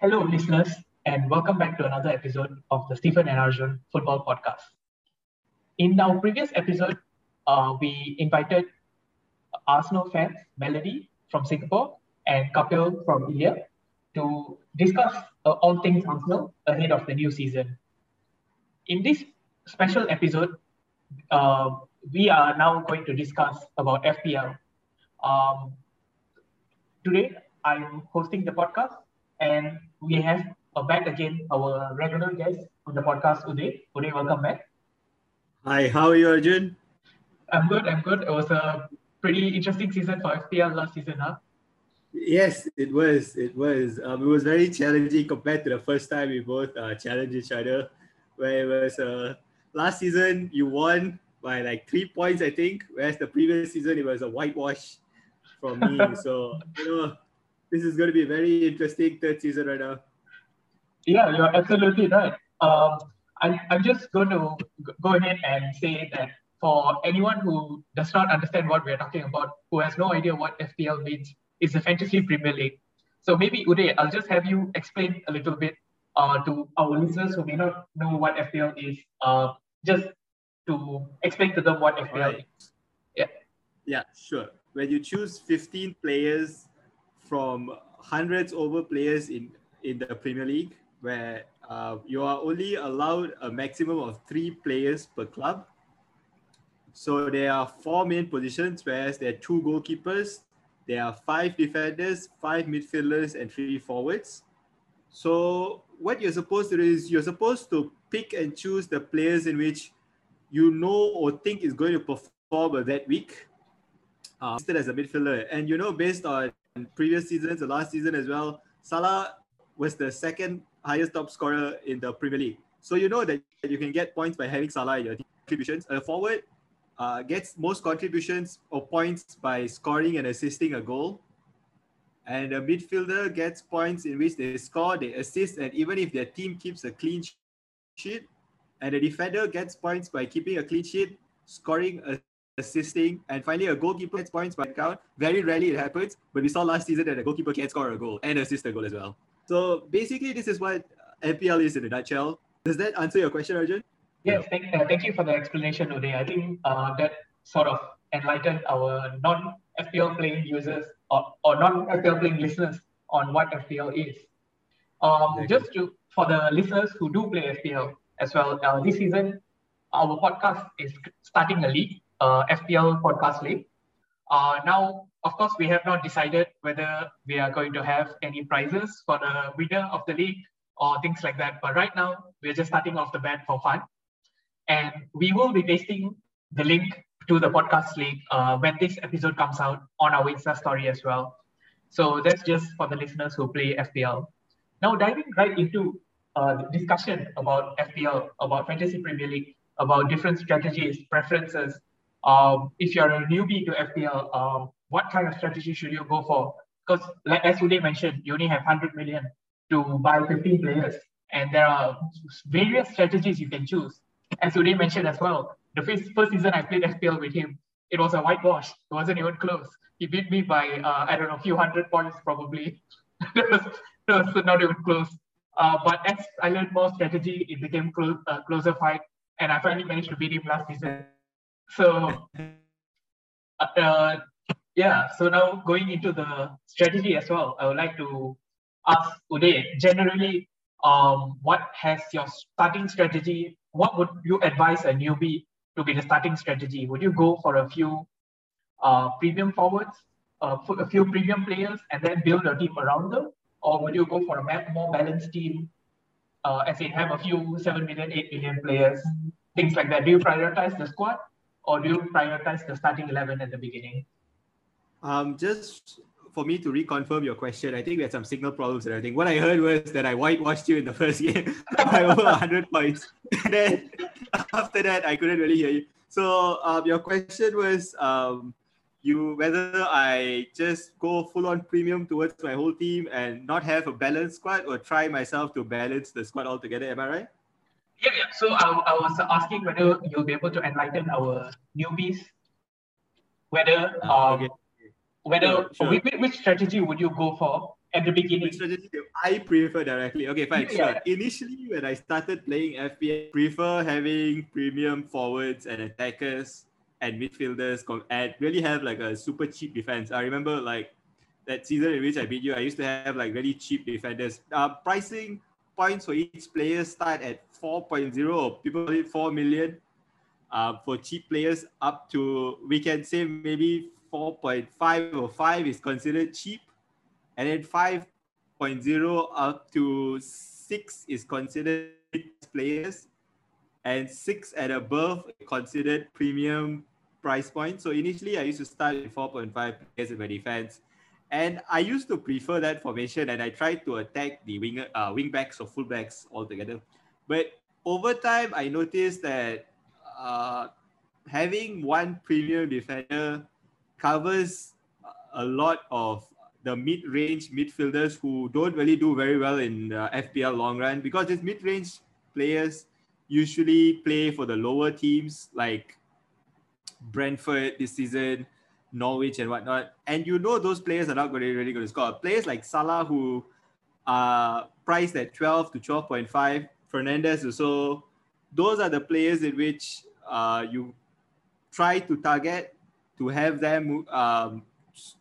Hello, listeners, and welcome back to another episode of the Stephen and Arjun Football Podcast. In our previous episode, uh, we invited Arsenal fans, Melody from Singapore and Kapil from India, to discuss uh, all things Arsenal ahead of the new season. In this special episode, uh, we are now going to discuss about FPL. Um, today, I'm hosting the podcast and we have back again our regular guest on the podcast, Uday. Uday, welcome back. Hi, how are you, Arjun? I'm good, I'm good. It was a pretty interesting season for FPL last season, huh? Yes, it was. It was. Um, it was very challenging compared to the first time we both uh, challenged each other. Where it was uh, last season you won by like three points, I think, whereas the previous season it was a whitewash from me. so you know, this is going to be a very interesting third season right now. Yeah, you're absolutely right. Um, I, I'm just going to go ahead and say that for anyone who does not understand what we're talking about, who has no idea what FPL means, it's the Fantasy Premier League. So maybe Uday, I'll just have you explain a little bit uh, to our listeners who may not know what FPL is, uh, just to explain to them what FPL Alright. is. Yeah. Yeah, sure. When you choose 15 players from hundreds over players in, in the Premier League, where uh, you are only allowed a maximum of three players per club. So there are four main positions, whereas there are two goalkeepers, there are five defenders, five midfielders, and three forwards. So what you're supposed to do is you're supposed to pick and choose the players in which you know or think is going to perform that week uh, as a midfielder. And you know, based on previous seasons, the last season as well, Salah was the second highest top scorer in the Premier League. So you know that you can get points by having Salah in your contributions. A forward uh, gets most contributions or points by scoring and assisting a goal. And a midfielder gets points in which they score, they assist, and even if their team keeps a clean sheet. And a defender gets points by keeping a clean sheet, scoring, assisting, and finally a goalkeeper gets points by count. Very rarely it happens, but we saw last season that a goalkeeper can score a goal and assist a goal as well. So basically, this is what FPL is in a nutshell. Does that answer your question, Arjun? Yes, thank, uh, thank you for the explanation, Uday. I think uh, that sort of enlightened our non-FPL playing users or, or non-FPL playing listeners on what FPL is. Um, just to for the listeners who do play FPL as well, uh, this season our podcast is starting a league, uh, FPL podcast league. Uh, now, of course, we have not decided whether we are going to have any prizes for the winner of the league or things like that. But right now, we're just starting off the bat for fun. And we will be pasting the link to the podcast league uh, when this episode comes out on our Insta story as well. So that's just for the listeners who play FPL. Now, diving right into uh, the discussion about FPL, about Fantasy Premier League, about different strategies, preferences. Um, if you're a newbie to FPL, um, what kind of strategy should you go for? Because, like as Uday mentioned, you only have 100 million to buy 15 players, and there are various strategies you can choose. As Uday mentioned as well, the first, first season I played FPL with him, it was a whitewash. It wasn't even close. He beat me by uh, I don't know, a few hundred points probably. that, was, was not even close. Uh, but as I learned more strategy, it became clo- uh, closer fight, and I finally managed to beat him last season. So, uh, yeah. So now going into the strategy as well, I would like to ask Uday. Generally, um, what has your starting strategy? What would you advise a newbie to be the starting strategy? Would you go for a few uh, premium forwards, uh, a few premium players, and then build a team around them? Or would you go for a more balanced team, uh, as in have a few 7 million, 8 million players, things like that? Do you prioritize the squad or do you prioritize the starting 11 at the beginning? Um, just for me to reconfirm your question. I think we had some signal problems and everything. What I heard was that I whitewashed you in the first game by over 100 points. And then after that, I couldn't really hear you. So um, your question was um, you whether I just go full on premium towards my whole team and not have a balanced squad or try myself to balance the squad altogether. Am I right? Yeah, yeah. So I, I was asking whether you'll be able to enlighten our newbies whether Ah, um, okay. whether Sure. Which, which strategy would you go for at the beginning? Which strategy do I prefer directly? Okay, fine, Yeah. sure. Initially, when I started playing FPL, prefer having premium forwards and attackers and midfielders and really have like a super cheap defense. I remember like that season in which I beat you, I used to have like really cheap defenders. Uh, pricing points for each player start at 4.0 or people call it 4 million. Uh, for cheap players up to we can say maybe 4.5 or 5 is considered cheap and then 5.0 up to 6 is considered players and 6 and above considered premium price point so initially i used to start with 4.5 players in my defense and i used to prefer that formation and i tried to attack the wing uh, wing backs or full backs altogether. But over time i noticed that uh, having one premium defender covers a lot of the mid-range midfielders who don't really do very well in FPL long run because these mid-range players usually play for the lower teams like Brentford this season, Norwich and whatnot. And you know those players are not going to really going to score. Players like Salah who are priced at 12 to 12.5, Fernandes also. Those are the players in which uh, you try to target to have them um,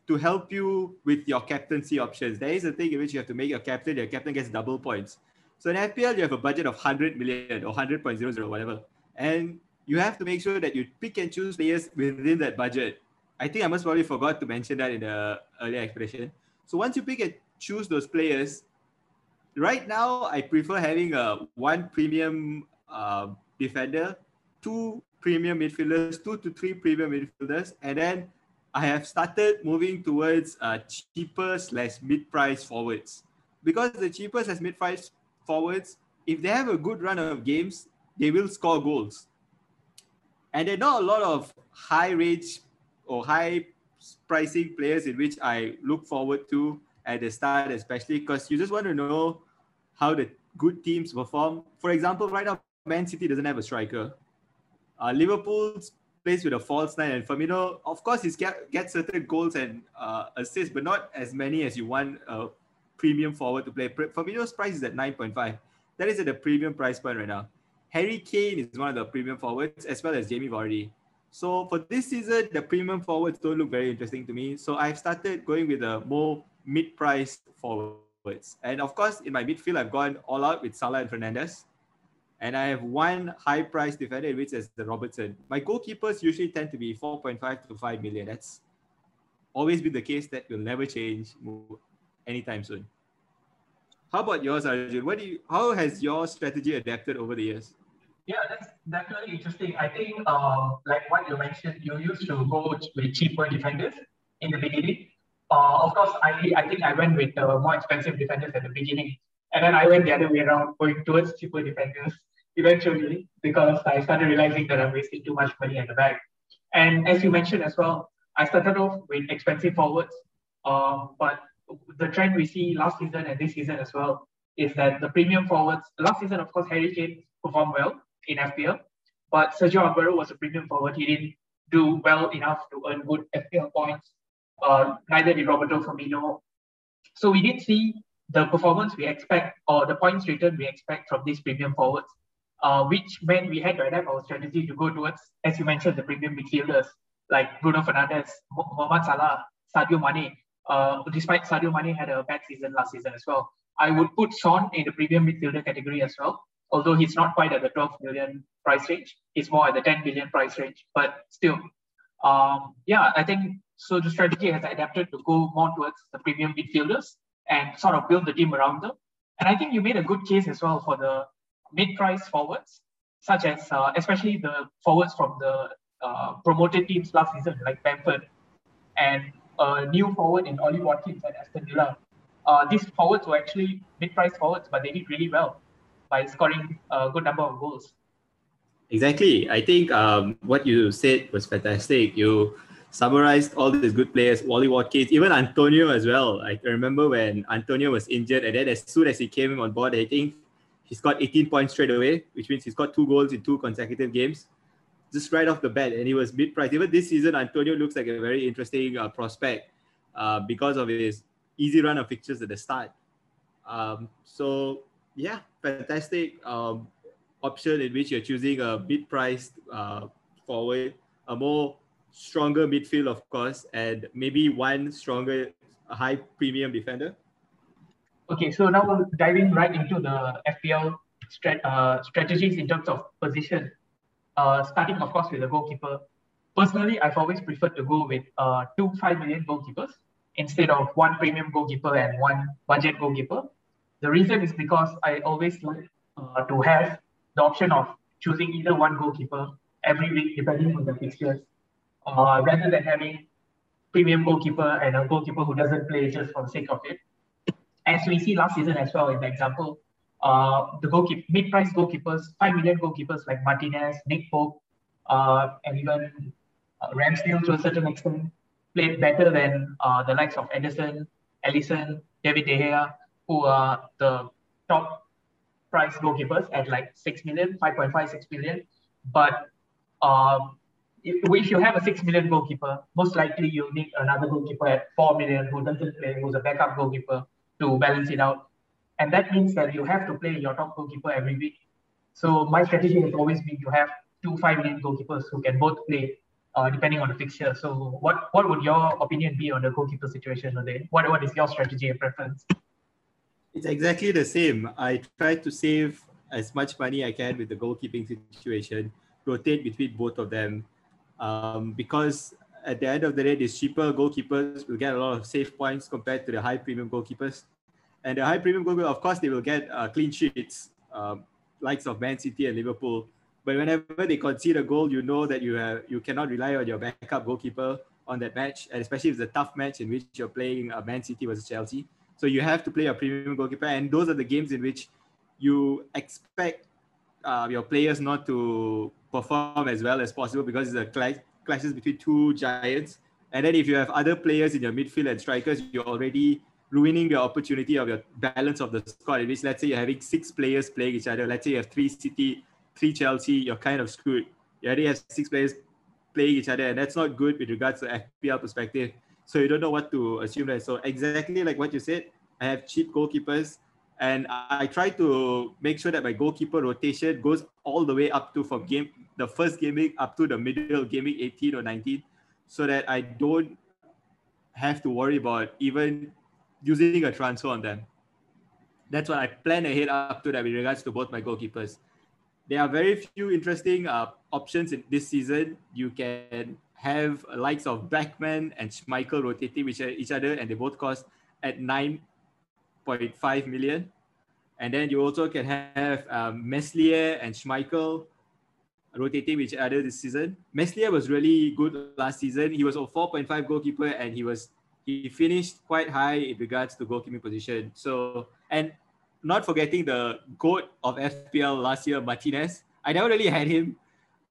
to help you with your captaincy options. There is a thing in which you have to make your captain, your captain gets double points. So in FPL, you have a budget of 100 million or 100.00, whatever. And you have to make sure that you pick and choose players within that budget. I think I must probably forgot to mention that in the earlier explanation. So once you pick and choose those players, right now I prefer having a one premium uh, defender, two premium midfielders, two to three premium midfielders, and then I have started moving towards uh, cheaper slash mid-price forwards because the cheaper slash mid-price forwards, if they have a good run of games, they will score goals. And there are not a lot of high range or high pricing players in which I look forward to at the start, especially because you just want to know how the good teams perform. For example, right now, Man City doesn't have a striker. Uh, Liverpool plays with a false nine, and Firmino, of course, he get, gets certain goals and uh, assists, but not as many as you want a premium forward to play. Firmino's price is at 9.5. That is at the premium price point right now. Harry Kane is one of the premium forwards, as well as Jamie Vardy. So for this season, the premium forwards don't look very interesting to me. So I've started going with a more mid-price forwards. And of course, in my midfield, I've gone all out with Salah and Fernandes. And I have one high-price defender, which is the Robertson. My goalkeepers usually tend to be 4.5 to 5 million. That's always been the case. That will never change anytime soon. How about yours, Arjun? What do you? How has your strategy adapted over the years? Yeah, that's definitely interesting. I think, um, like what you mentioned, you used to go with cheaper defenders in the beginning. Uh, of course, I, I think I went with uh, more expensive defenders at the beginning. And then I went the other way around, going towards cheaper defenders eventually, because I started realizing that I'm wasting too much money at the back. And as you mentioned as well, I started off with expensive forwards. Um, but the trend we see last season and this season as well is that the premium forwards, last season, of course, Harry Kane performed well in FPL, but Sergio Aguero was a premium forward. He didn't do well enough to earn good FPL points. Uh, neither did Roberto Firmino. So we did see the performance we expect or the points return we expect from these premium forwards, uh, which meant we had to adapt our strategy to go towards, as you mentioned, the premium midfielders like Bruno Fernandes, Mohamed Salah, Sadio Mane. Uh, despite Sadio Mane had a bad season last season as well. I would put Son in the premium midfielder category as well, although he's not quite at the 12 million price range. He's more at the 10 million price range, but still, um, yeah, I think so. The strategy has adapted to go more towards the premium midfielders and sort of build the team around them. And I think you made a good case as well for the mid-price forwards, such as uh, especially the forwards from the uh, promoted teams last season, like Bamford and a new forward in Ollie Watkins at Aston Villa. Uh, these forwards were actually mid-price forwards, but they did really well by scoring a good number of goals. Exactly. I think um, what you said was fantastic. You summarized all these good players, Ollie Watkins, even Antonio as well. I remember when Antonio was injured, and then as soon as he came on board, I think he's got 18 points straight away, which means he's got two goals in two consecutive games, just right off the bat. And he was mid price. Even this season, Antonio looks like a very interesting uh, prospect uh, because of his easy run of fixtures at the start. Um, so, yeah, fantastic um, option in which you're choosing a mid priced uh, forward, a more stronger midfield, of course, and maybe one stronger high premium defender? Okay, so now we're diving right into the FPL strat- uh, strategies in terms of position. Uh, starting, of course, with the goalkeeper. Personally, I've always preferred to go with uh, two 5 million goalkeepers instead of one premium goalkeeper and one budget goalkeeper. The reason is because I always like uh, to have the option of choosing either one goalkeeper every week, depending on the fixtures uh, rather than having premium goalkeeper and a goalkeeper who doesn't play just for the sake of it. As we see last season as well, in the example, uh, the goalkeeper, mid-price goalkeepers, five million goalkeepers like Martinez, Nick Pope, uh, and even uh, Ramsdale to a certain extent played better than uh, the likes of Ederson, Alisson, David De Gea, who are the top price goalkeepers at like 6 million, 5.5, 6 million. But um, if you have a six million goalkeeper, most likely you'll need another goalkeeper at four million who doesn't play, who's a backup goalkeeper to balance it out. And that means that you have to play your top goalkeeper every week. So my strategy has always been to have two five million goalkeepers who can both play uh, depending on the fixture. So what what would your opinion be on the goalkeeper situation today? What what is your strategy and preference? It's exactly the same. I try to save as much money I can with the goalkeeping situation, rotate between both of them um, because at the end of the day, these cheaper goalkeepers will get a lot of save points compared to the high premium goalkeepers. And the high premium goalkeepers, of course, they will get uh, clean sheets, um, likes of Man City and Liverpool. But whenever they concede a goal, you know that you have you cannot rely on your backup goalkeeper on that match, and especially if it's a tough match in which you're playing uh, Man City versus Chelsea. So you have to play a premium goalkeeper, and those are the games in which you expect uh, your players not to perform as well as possible because it's a clash, clashes between two giants. And then if you have other players in your midfield and strikers, you're already ruining the opportunity of your balance of the squad. In which, let's say you're having six players playing each other. Let's say you have three City, three Chelsea. You're kind of screwed. You already have six players playing each other, and that's not good with regards to FPL perspective. So you don't know what to assume there. So exactly like what you said, I have cheap goalkeepers and I try to make sure that my goalkeeper rotation goes all the way up to from game the first gaming up to the middle gaming 18 or 19 so that I don't have to worry about even using a transfer on them. That's what I plan ahead up to that with regards to both my goalkeepers. There are very few interesting uh, options in this season. You can have likes of Blackman and Schmeichel rotating with each other, and they both cost at 9.5 million. And then you also can have um, Meslier and Schmeichel rotating with each other this season. Meslier was really good last season. He was a 4.5 goalkeeper and he was he finished quite high in regards to goalkeeping position. So and not forgetting the goat of FPL last year, Martinez. I never really had him.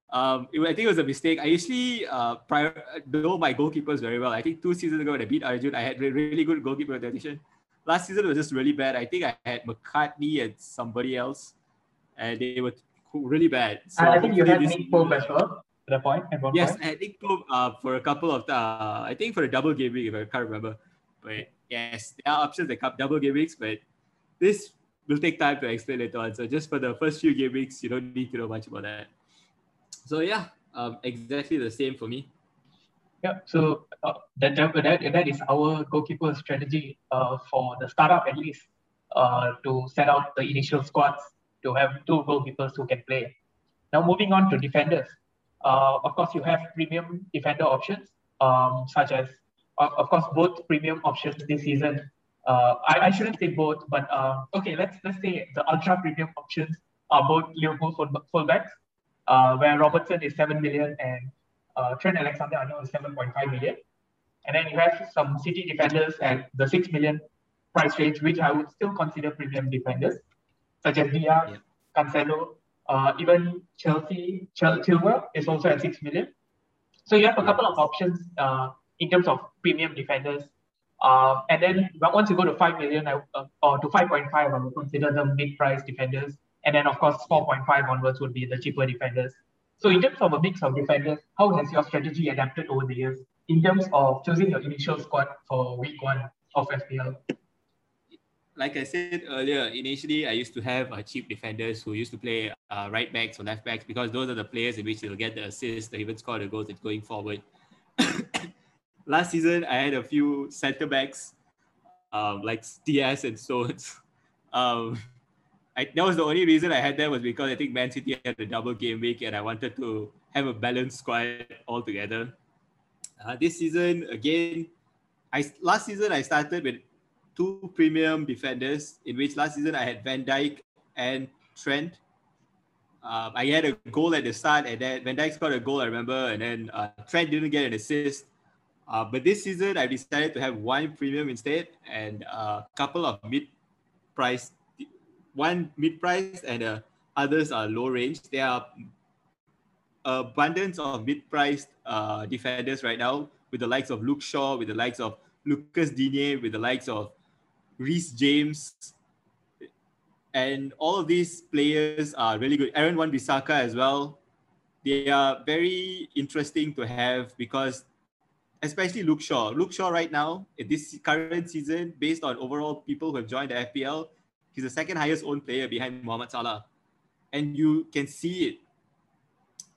Um, it, I think it was a mistake. I usually uh, prior, know my goalkeepers very well. I think two seasons ago when I beat Arjun, I had really good goalkeeper rotation last season was just really bad. I think I had McCarthy and somebody else, and they were really bad. So I think you had Nick Pope as well. At the point, yes, point. I had Nick Pope uh, for a couple of uh, I think for a double game week if I can't remember. But yes, there are options that come double game weeks, but this will take time to explain later on. So just for the first few game weeks, you don't need to know much about that. So yeah, um, exactly the same for me. Yeah, so uh, that, that, that is our goalkeeper strategy uh, for the startup at least uh, to set out the initial squads to have two goalkeepers who can play. Now moving on to defenders. Uh, of course, you have premium defender options, um, such as, of course, both premium options this season. Uh, I, I shouldn't say both, but uh, okay, let's let's say the ultra premium options are both Liverpool full, fullbacks, where Robertson is seven million and uh, Trent Alexander-Arnold is 7.5 million. And then you have some City defenders at the 6 million price range, which I would still consider premium defenders, such as Dias, yeah. Cancelo, uh, even Chelsea, Chil- Chilwell is also at 6 million. So you have a couple of options uh, in terms of premium defenders. Uh, and then once you go to 5 million uh, or to 5.5, I would consider them mid-price defenders. And then, of course, 4.5 onwards would be the cheaper defenders. So in terms of a mix of defenders, how has your strategy adapted over the years in terms of choosing your initial squad for week one of FPL? Like I said earlier, initially I used to have uh, cheap defenders who used to play uh, right backs or left backs because those are the players in which they'll get the assists, they even score the goals that's going forward. Last season, I had a few centre backs um, like Dias and Stones. Um, I, that was the only reason I had that was because I think Man City had a double game week and I wanted to have a balanced squad altogether. Uh, this season, again, I last season I started with two premium defenders, in which last season I had Van Dijk and Trent. Uh, I had a goal at the start, and then Van Dijk scored a goal, I remember, and then uh, Trent didn't get an assist. Uh, but this season, I decided to have one premium instead and a couple of mid-priced one mid-price and uh, others are low range. There are abundance of mid-priced uh, defenders right now with the likes of Luke Shaw, with the likes of Lucas Digne, with the likes of Reece James. And all of these players are really good. Aaron Wan-Bissaka as well. They are very interesting to have because especially Luke Shaw. Luke Shaw right now, in this current season, based on overall people who have joined the FPL, He's the second highest owned player behind Mohamed Salah. And you can see it.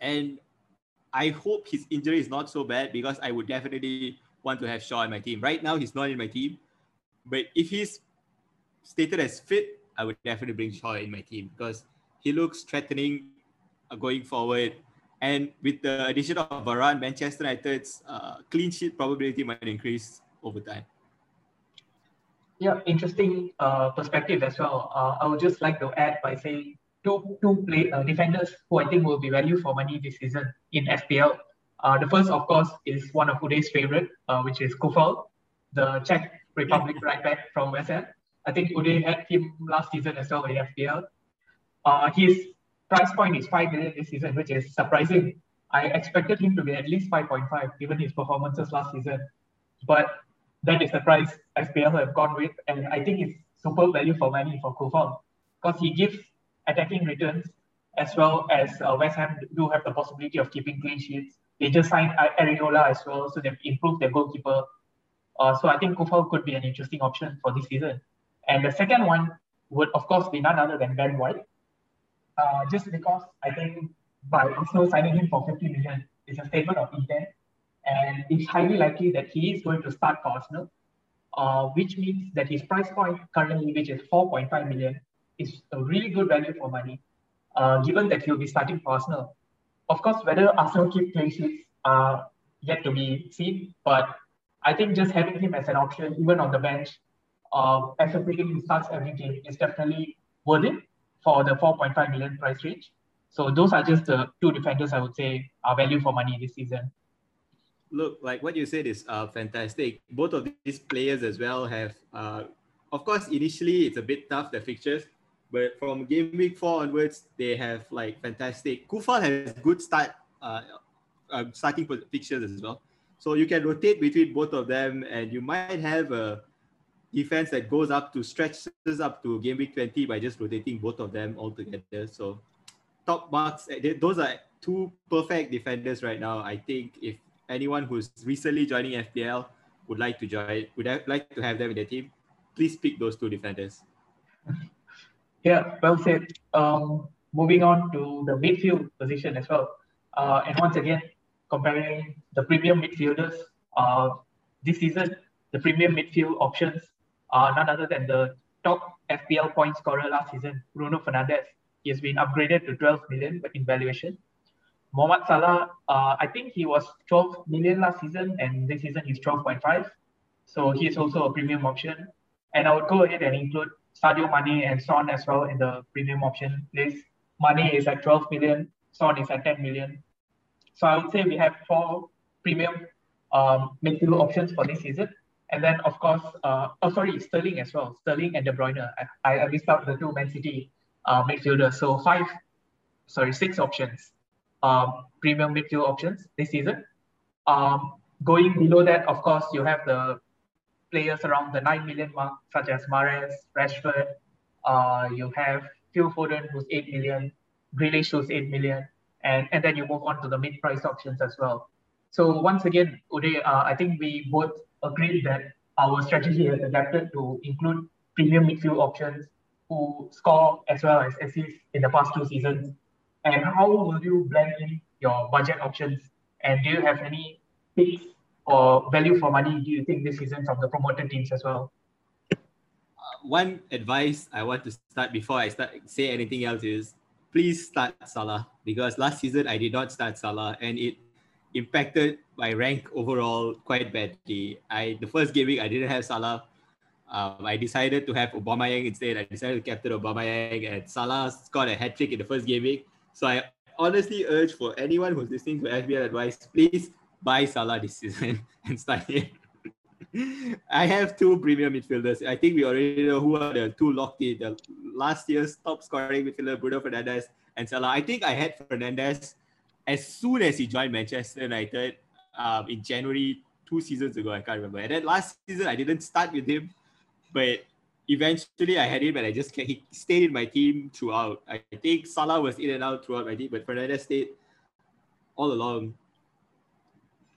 And I hope his injury is not so bad because I would definitely want to have Shaw in my team. Right now, he's not in my team. But if he's stated as fit, I would definitely bring Shaw in my team because he looks threatening uh, going forward. And with the addition of Varane, Manchester United's uh, clean sheet probability might increase over time. Yeah, interesting uh, perspective as well. Uh, I would just like to add by saying two two play uh, defenders who I think will be value for money this season in FPL. Uh, the first, of course, is one of Uday's favorite, uh, which is Coufal, the Czech Republic right back from West Ham. I think Uday had him last season as well in FPL. Uh, his price point is 5 million this season, which is surprising. I expected him to be at least 5.5 given his performances last season. But that is the price FPL have gone with. And I think it's super value for money for Coufal because he gives attacking returns as well as uh, West Ham do have the possibility of keeping clean sheets. They just signed Areola as well, so they've improved their goalkeeper. Uh, so I think Coufal could be an interesting option for this season. And the second one would, of course, be none other than Ben White. Uh, just because I think by Arsenal signing him for 50 million is a statement of intent and it's highly likely that he is going to start for Arsenal, uh, which means that his price point currently, which is 4.5 million, is a really good value for money, uh, given that he'll be starting for Arsenal. Of course, whether Arsenal keep clean sheets are yet to be seen, but I think just having him as an option, even on the bench, uh, as a who starts every game, is definitely worth it for the 4.5 million price range. So those are just the two defenders I would say are value for money this season look, like what you said is uh, fantastic. Both of these players as well have, uh, of course, initially it's a bit tough, the fixtures, but from game week four onwards, they have like fantastic. Coufal has good start, uh, uh, starting fixtures as well. So you can rotate between both of them, and you might have a defense that goes up to stretches up to game week 20 by just rotating both of them all together. So top marks, eh, those are two perfect defenders right now. I think if anyone who's recently joining FPL would like to join, would like to have them in their team, please pick those two defenders. Yeah, well said. Um, moving on to the midfield position as well. Uh, and once again, comparing the premium midfielders uh, this season, the premium midfield options are none other than the top FPL point scorer last season, Bruno Fernandes. He has been upgraded to 12 million in valuation. Mohamed Salah, uh, I think he was 12 million last season, and this season he's 12.5. So he is also a premium option. And I would go ahead and include Sadio Mane and Son as well in the premium option list. Mane is at 12 million, Son is at 10 million. So I would say we have four premium um, midfield options for this season. And then, of course, uh, oh, sorry, Sterling as well. Sterling and De Bruyne. I, I missed out the two Man City uh, midfielders. So five, sorry, six options, um, premium midfield options this season. Um, going below that, of course, you have the players around the 9 million mark, such as Mahrez, Rashford. Uh, you have Phil Foden, who's 8 million, Grealish, who's 8 million. And, and then you move on to the mid-price options as well. So once again, Uday, uh, I think we both agreed that our strategy has adapted to include premium midfield options who score as well as assist in the past two seasons. And how will you blend in your budget options? And do you have any picks or value for money do you think this season from the promoted teams as well? Uh, one advice I want to start before I start say anything else is please start Salah because last season I did not start Salah and it impacted my rank overall quite badly. I the first game week I didn't have Salah. Um, I decided to have Aubameyang instead. I decided to captain Aubameyang and Salah scored a hat trick in the first game week. So I honestly urge for anyone who's listening to FPL advice, please buy Salah this season and start him. I have two premium midfielders. I think we already know who are the two locked in. The last year's top scoring midfielder, Bruno Fernandes and Salah. I think I had Fernandes as soon as he joined Manchester United um, in January two seasons ago. I can't remember. And then last season I didn't start with him, but eventually I had him and I just he stayed in my team throughout. I think Salah was in and out throughout my team, but Fernandes stayed all along.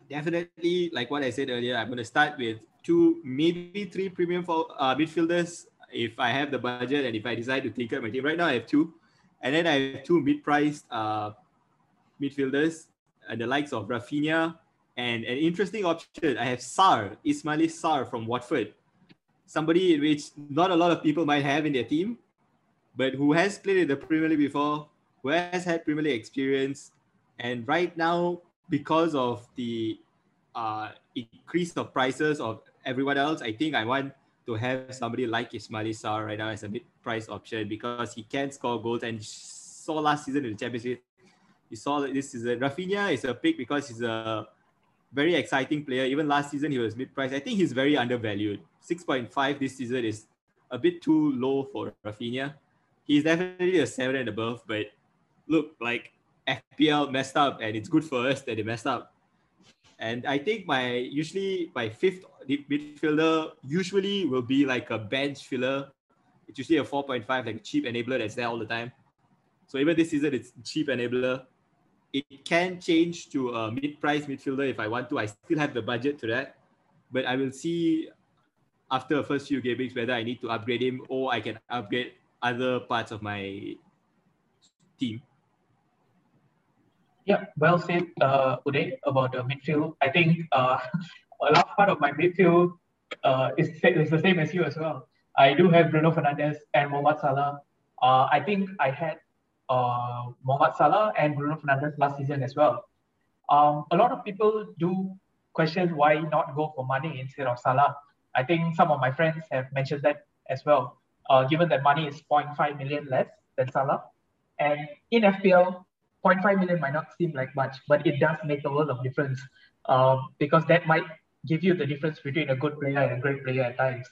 Definitely, like what I said earlier, I'm going to start with two, maybe three premium for, uh, midfielders if I have the budget and if I decide to tinker my team. Right now, I have two, and then I have two mid-priced uh, midfielders, uh, the likes of Raphinha, and an interesting option. I have Sarr, Ismaila Sarr from Watford, somebody which not a lot of people might have in their team, but who has played in the Premier League before, who has had Premier League experience, and right now because of the uh, increase of prices of everyone else, I think I want to have somebody like Ismaila Sarr right now as a mid-price option because he can score goals. And saw last season in the Champions League you saw that this is a Raphinha is a pick because he's a very exciting player. Even last season he was mid-price. I think he's very undervalued. 6.5 this season is a bit too low for Raphinha. He's definitely a seven and above, but look, like FPL messed up and it's good for us that they messed up. And I think my usually my fifth midfielder usually will be like a bench filler. It's usually a 4.5, like a cheap enabler that's there all the time. So even this season, it's cheap enabler it can change to a mid-price midfielder if I want to. I still have the budget to that, but I will see after the first few game weeks whether I need to upgrade him or I can upgrade other parts of my team. Yeah, well said, uh, Uday, about the midfield. I think uh, a large part of my midfield uh, is, is the same as you as well. I do have Bruno Fernandes and Mohamed Salah. Uh, I think I had uh, Mohamed Salah and Bruno Fernandes last season as well. Um, a lot of people do question why not go for Mane instead of Salah. I think some of my friends have mentioned that as well, uh, given that Mane is 0.5 million less than Salah. And in FPL, 0.5 million might not seem like much, but it does make a world of difference um, because that might give you the difference between a good player and a great player at times.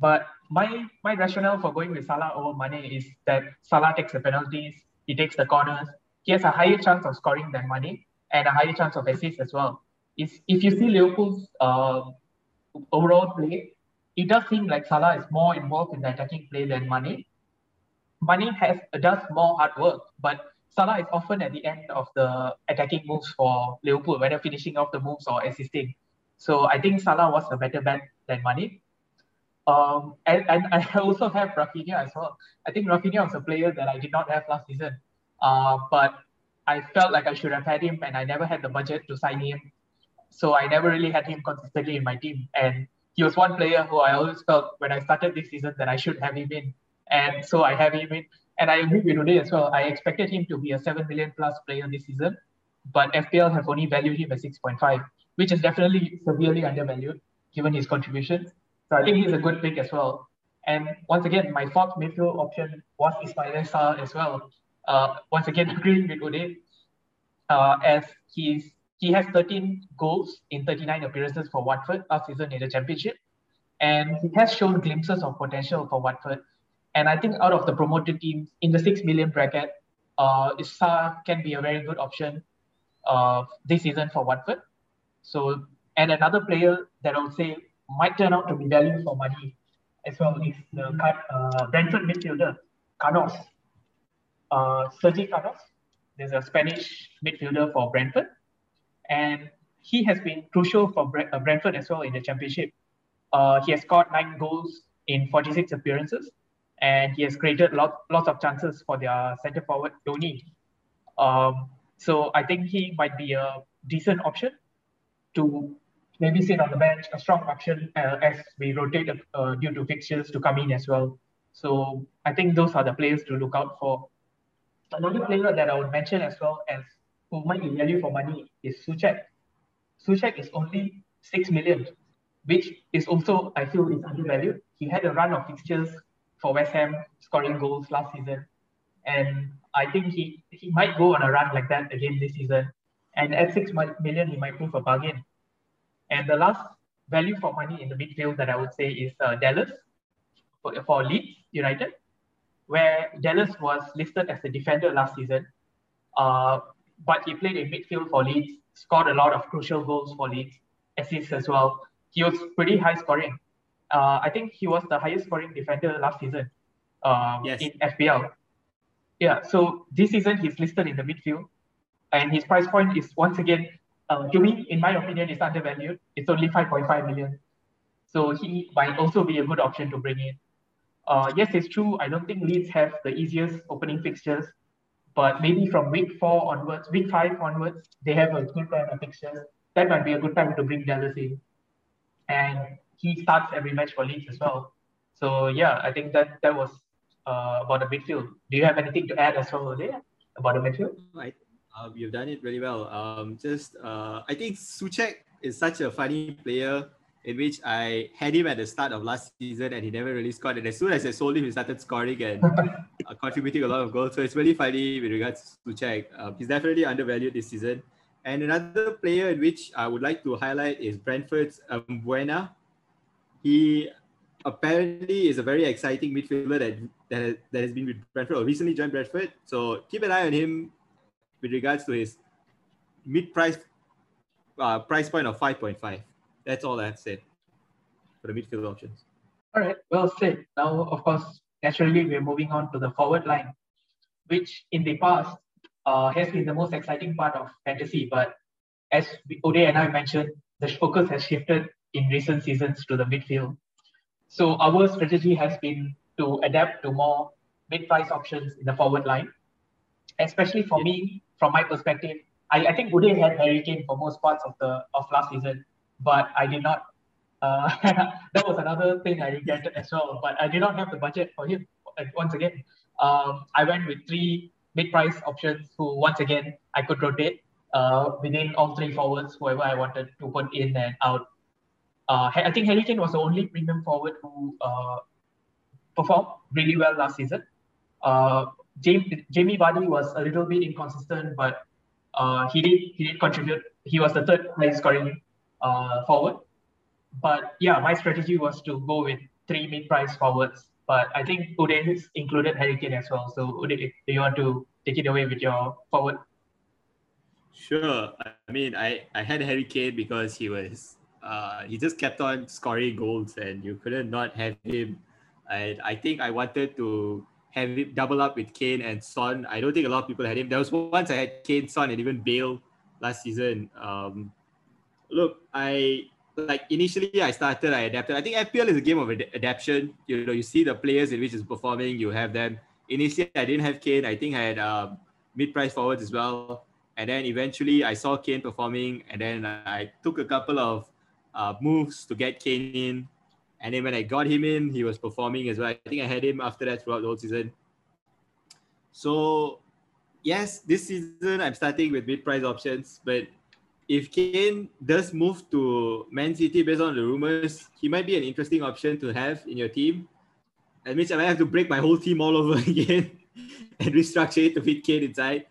But my my rationale for going with Salah over Mane is that Salah takes the penalties, he takes the corners, he has a higher chance of scoring than Mane and a higher chance of assists as well. Is if you see Liverpool's uh, overall play, it does seem like Salah is more involved in the attacking play than Mane. Mane has does more hard work, but Salah is often at the end of the attacking moves for Liverpool, whether finishing off the moves or assisting. So I think Salah was a better bet than Mane. Um, and, and I also have Raphinha as well. I think Raphinha was a player that I did not have last season. Uh, but I felt like I should have had him and I never had the budget to sign him. So I never really had him consistently in my team. And he was one player who I always felt when I started this season that I should have him in. And so I have him in. And I agree with Uday as well. I expected him to be a 7 million plus player this season, but FPL have only valued him at 6.5, which is definitely severely undervalued given his contribution. So I think he's a good pick as well. And once again, my fourth midfield option was Ismail Sarr as well. Uh, once again, agreeing with Uday, uh, as he's he has 13 goals in 39 appearances for Watford last season in the Championship, and he has shown glimpses of potential for Watford. And I think out of the promoted teams in the six million bracket, uh, Issa can be a very good option uh, this season for Watford. So, and another player that I would say might turn out to be value for money as well is the uh, Brentford midfielder, Canos. Uh, Sergi Canos. There's a Spanish midfielder for Brentford. And he has been crucial for uh, Brentford as well in the championship. Uh, he has scored nine goals in 46 appearances, and he has created lot, lots of chances for their centre forward, Toney. Um, so I think he might be a decent option to maybe sit on the bench, a strong option uh, as we rotate uh, due to fixtures to come in as well. So I think those are the players to look out for. Another player that I would mention as well as who might be value for money is Soucek. Soucek is only 6 million, which is also, I feel, is undervalued. He had a run of fixtures for West Ham, scoring goals last season. And I think he, he might go on a run like that again this season. And at 6 million, he might prove a bargain. And the last value for money in the midfield that I would say is uh, Dallas for, for Leeds United, where Dallas was listed as a defender last season. Uh, but he played in midfield for Leeds, scored a lot of crucial goals for Leeds, assists as well. He was pretty high scoring. Uh, I think he was the highest scoring defender last season um, yes. in FPL. Yeah, so this season he's listed in the midfield, and his price point is once again, uh, to me, in my opinion, is undervalued. It's only 5.5 million. So he might also be a good option to bring in. Uh, yes, it's true. I don't think Leeds have the easiest opening fixtures, but maybe from week four onwards, week five onwards, they have a good run of fixtures. That might be a good time to bring Dallas in. And he starts every match for Leeds as well. So yeah, I think that that was uh, about the midfield. Do you have anything to add as well there about the midfield? Uh, you've done it really well. Um, just uh, I think Soucek is such a funny player in which I had him at the start of last season and he never really scored. And as soon as I sold him, he started scoring and uh, contributing a lot of goals. So it's really funny with regards to Soucek. Uh, he's definitely undervalued this season. And another player in which I would like to highlight is Brentford's um, Buena. He apparently is a very exciting midfielder that, that, that has been with Brentford or recently joined Brentford. So keep an eye on him with regards to his mid-price uh, price point of 5.5. That's all I have say for the midfield options. All right, well said. Now, of course, naturally, we're moving on to the forward line, which in the past uh, has been the most exciting part of fantasy. But as Uday and I mentioned, the focus has shifted in recent seasons to the midfield. So our strategy has been to adapt to more mid-price options in the forward line. Especially for me, from my perspective, I, I think Uday had Harry Kane for most parts of the of last season but I did not. Uh, that was another thing I regretted as well. But I did not have the budget for him. once again, um, I went with three mid-price options who, once again, I could rotate uh, within all three forwards, whoever I wanted to put in and out. Uh, I think Harry Kane was the only premium forward who uh, performed really well last season. Uh, Jamie, Jamie Vardy was a little bit inconsistent, but uh, he did he did contribute. He was the third highest scoring uh, forward. But yeah, my strategy was to go with three mid-price forwards. But I think Uday included Harry Kane as well. So Uday, do you want to take it away with your forward? Sure. I mean, I, I had Harry Kane because he was uh, he just kept on scoring goals and you couldn't not have him. And I think I wanted to have him double up with Kane and Son. I don't think a lot of people had him. There was once I had Kane, Son, and even Bale last season. Um, look, I like initially I started, I adapted. I think FPL is a game of ad- adaptation. You know, you see the players in which is performing, you have them. Initially, I didn't have Kane. I think I had um, mid-price forwards as well. And then eventually, I saw Kane performing, and then I took a couple of uh, moves to get Kane in. And then when I got him in, he was performing as well. I think I had him after that throughout the whole season. So, yes, this season I'm starting with mid-price options, but if Kane does move to Man City based on the rumors, he might be an interesting option to have in your team. That means I might have to break my whole team all over again and restructure it to fit Kane inside.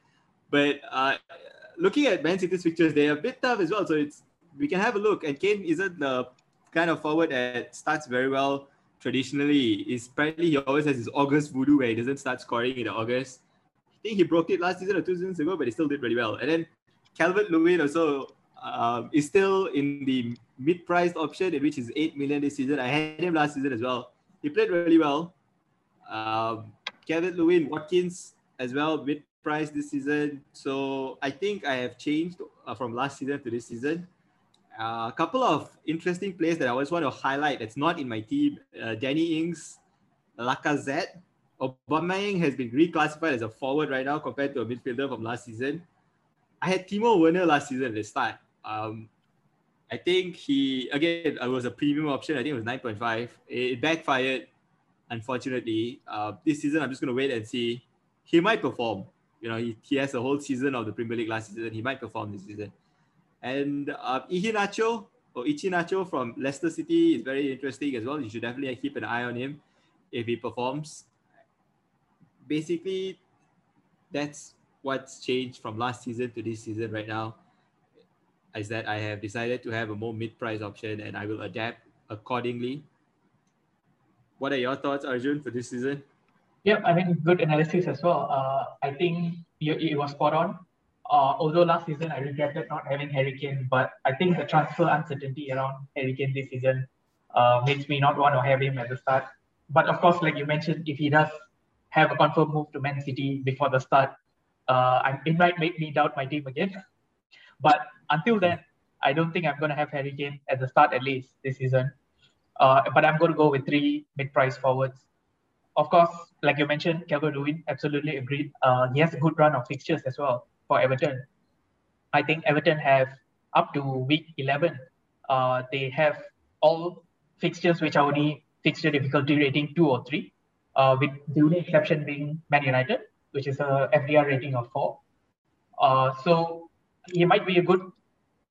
But uh, looking at Man City's fixtures, they're a bit tough as well. So it's we can have a look. And Kane isn't the kind of forward that starts very well traditionally. Is apparently he always has his August voodoo where he doesn't start scoring in August. I think he broke it last season or two seasons ago, but he still did really well. And then Calvert Lewin also um, is still in the mid-priced option, in which is eight million this season. I had him last season as well. He played really well. Um, Calvert Lewin, Watkins as well, mid-priced this season. So I think I have changed uh, from last season to this season. Uh, a couple of interesting players that I always want to highlight that's not in my team. Uh, Danny Ings, Lacazette. Aubameyang has been reclassified as a forward right now compared to a midfielder from last season. I had Timo Werner last season at the start. Um, I think he again it was a premium option. I think it was 9.5. It backfired, unfortunately. Uh, this season I'm just gonna wait and see. He might perform. You know, he, he has a whole season of the Premier League last season. He might perform this season. And uh, Iheanacho or Iheanacho from Leicester City is very interesting as well. You should definitely keep an eye on him if he performs. Basically, that's what's changed from last season to this season right now is that I have decided to have a more mid-price option and I will adapt accordingly. What are your thoughts, Arjun, for this season? Yeah, I mean, good analysis as well. Uh, I think it was spot on. Uh, although last season I regretted not having Harry Kane, but I think the transfer uncertainty around Harry Kane this season uh, makes me not want to have him at the start. But of course, like you mentioned, if he does have a confirmed move to Man City before the start, uh, it might make me doubt my team again. But until then, I don't think I'm going to have Harry Kane at the start at least this season. Uh, but I'm going to go with three mid-price forwards. Of course, like you mentioned, Calvert Lewin, absolutely agreed. Uh, he has a good run of fixtures as well for Everton. I think Everton have up to week 11. Uh, they have all fixtures which are only fixture difficulty rating two or three, uh, with the only exception being Man United, which is a FDR rating of four. Uh, so he might be a good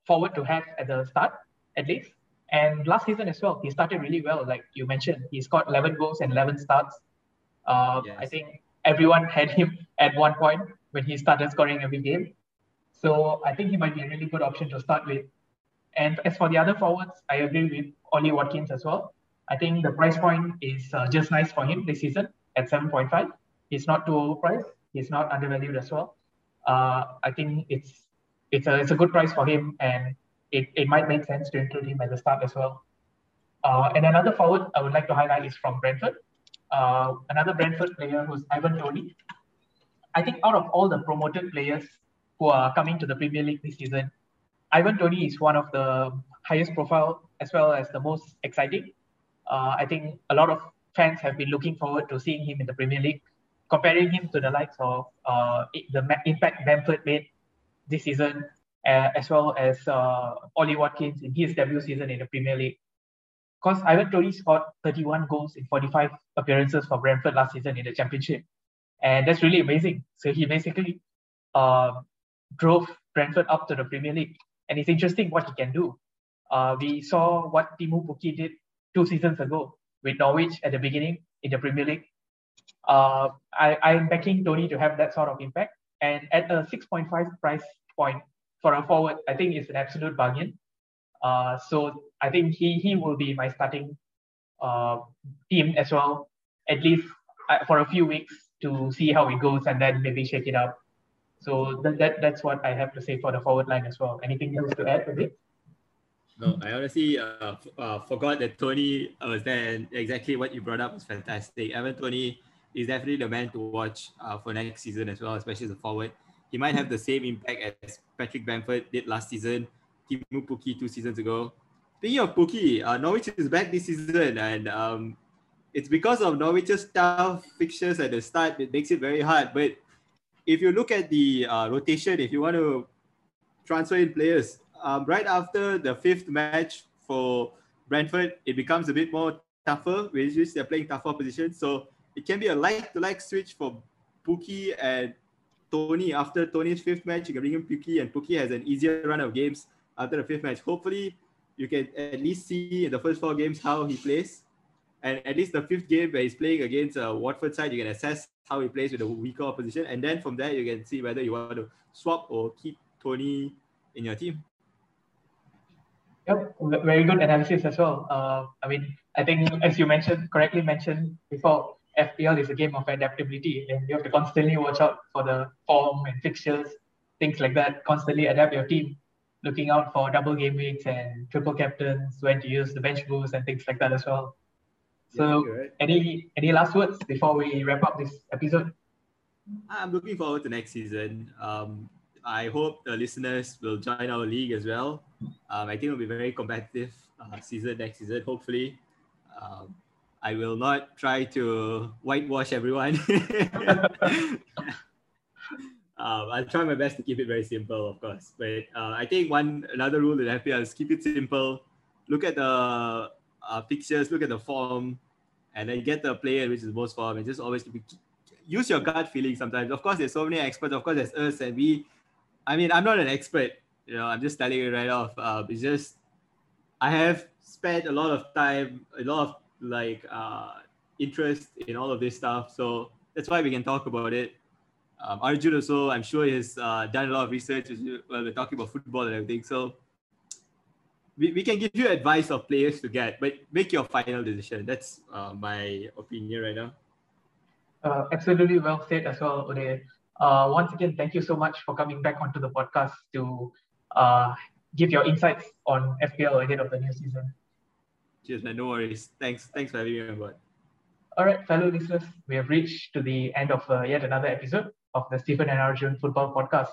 forward to have at the start, at least. And last season as well, he started really well. Like you mentioned, he scored 11 goals and 11 starts. Uh, yes. I think everyone had him at one point when he started scoring every game. So I think he might be a really good option to start with. And as for the other forwards, I agree with Ollie Watkins as well. I think the price point is uh, just nice for him this season at 7.5. He's not too overpriced. He's not undervalued as well. Uh, I think it's it's a it's a good price for him, and it, it might make sense to include him at the start as well. Uh, and another forward I would like to highlight is from Brentford. Uh, another Brentford player who's Ivan Toney. I think out of all the promoted players who are coming to the Premier League this season, Ivan Toney is one of the highest profile as well as the most exciting. Uh, I think a lot of fans have been looking forward to seeing him in the Premier League, comparing him to the likes of uh, the impact Bamford made this season, uh, as well as uh, Ollie Watkins in his debut season in the Premier League. Because Ivan Toney scored 31 goals in 45 appearances for Brentford last season in the Championship. And that's really amazing. So he basically uh, drove Brentford up to the Premier League. And it's interesting what he can do. Uh, we saw what Teemu Pukki did two seasons ago with Norwich at the beginning in the Premier League. Uh, I, I'm backing Toney to have that sort of impact. And at a 6.5 price point for a forward, I think it's an absolute bargain. Uh, so I think he he will be my starting uh, team as well, at least uh, for a few weeks to see how it goes and then maybe shake it up. So that, that that's what I have to say for the forward line as well. Anything else to add it? No, I honestly uh, uh, forgot that Toney was there, and exactly what you brought up was fantastic. Ivan Toney is definitely the man to watch uh, for next season as well, especially as a forward. He might have the same impact as Patrick Bamford did last season, Teemu Pukki two seasons ago. Speaking of Pukki, uh, Norwich is back this season, and um, it's because of Norwich's tough fixtures at the start that makes it very hard. But if you look at the uh, rotation, if you want to transfer in players, um, right after the fifth match for Brentford, it becomes a bit more tougher, which is they're playing tougher positions. So it can be a like-to-like switch for Pukki and Toney. After Toney's fifth match, you can bring in Pukki, and Pukki has an easier run of games after the fifth match. Hopefully, you can at least see in the first four games how he plays. And at least the fifth game where he's playing against a Watford side, you can assess how he plays with a weaker opposition. And then from there, you can see whether you want to swap or keep Toney in your team. Yep, very good analysis as well. Uh, I mean, I think as you mentioned, correctly mentioned before, FPL is a game of adaptability, and you have to constantly watch out for the form and fixtures, things like that. Constantly adapt your team, looking out for double game weeks and triple captains, when to use the bench boost and things like that as well. So, Yeah, right. any any last words before we wrap up this episode? I'm looking forward to next season. Um, I hope the listeners will join our league as well. Um, I think it'll be very competitive uh, season next season. Hopefully, um, I will not try to whitewash everyone. um, I'll try my best to keep it very simple, of course. But uh, I think one another rule that FPL is keep it simple. Look at the uh, fixtures, look at the form, and then get the player which is most form, and just always it use your gut feeling sometimes. Of course, there's so many experts. Of course, there's us and we. I mean, I'm not an expert. You know, I'm just telling you right off. Uh, it's just I have spent a lot of time, a lot of like uh, interest in all of this stuff. So that's why we can talk about it. Um, Arjun also, I'm sure he's uh, done a lot of research. Well, we're talking about football and everything. So we, we can give you advice of players to get, but make your final decision. That's uh, my opinion right now. Uh, absolutely well said as well, Uday. Uh, once again, thank you so much for coming back onto the podcast to uh, give your insights on FPL ahead of the new season. Cheers, man. No worries. Thanks. Thanks for having me on board. All right, fellow listeners, we have reached to the end of uh, yet another episode of the Stephen and Arjun Football Podcast.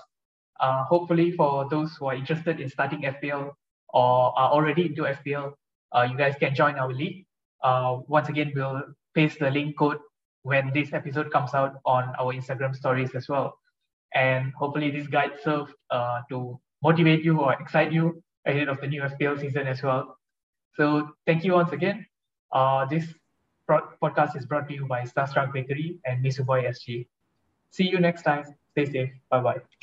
Uh, hopefully, for those who are interested in starting FPL or are already into FPL, uh, you guys can join our league. Uh, once again, we'll paste the link code when this episode comes out on our Instagram stories as well. And hopefully, this guide served uh, to motivate you or excite you ahead of the new FPL season as well. So, thank you once again. Uh, this pro- podcast is brought to you by Starstruck Bakery and Misuboy SG. See you next time. Stay safe. Bye bye.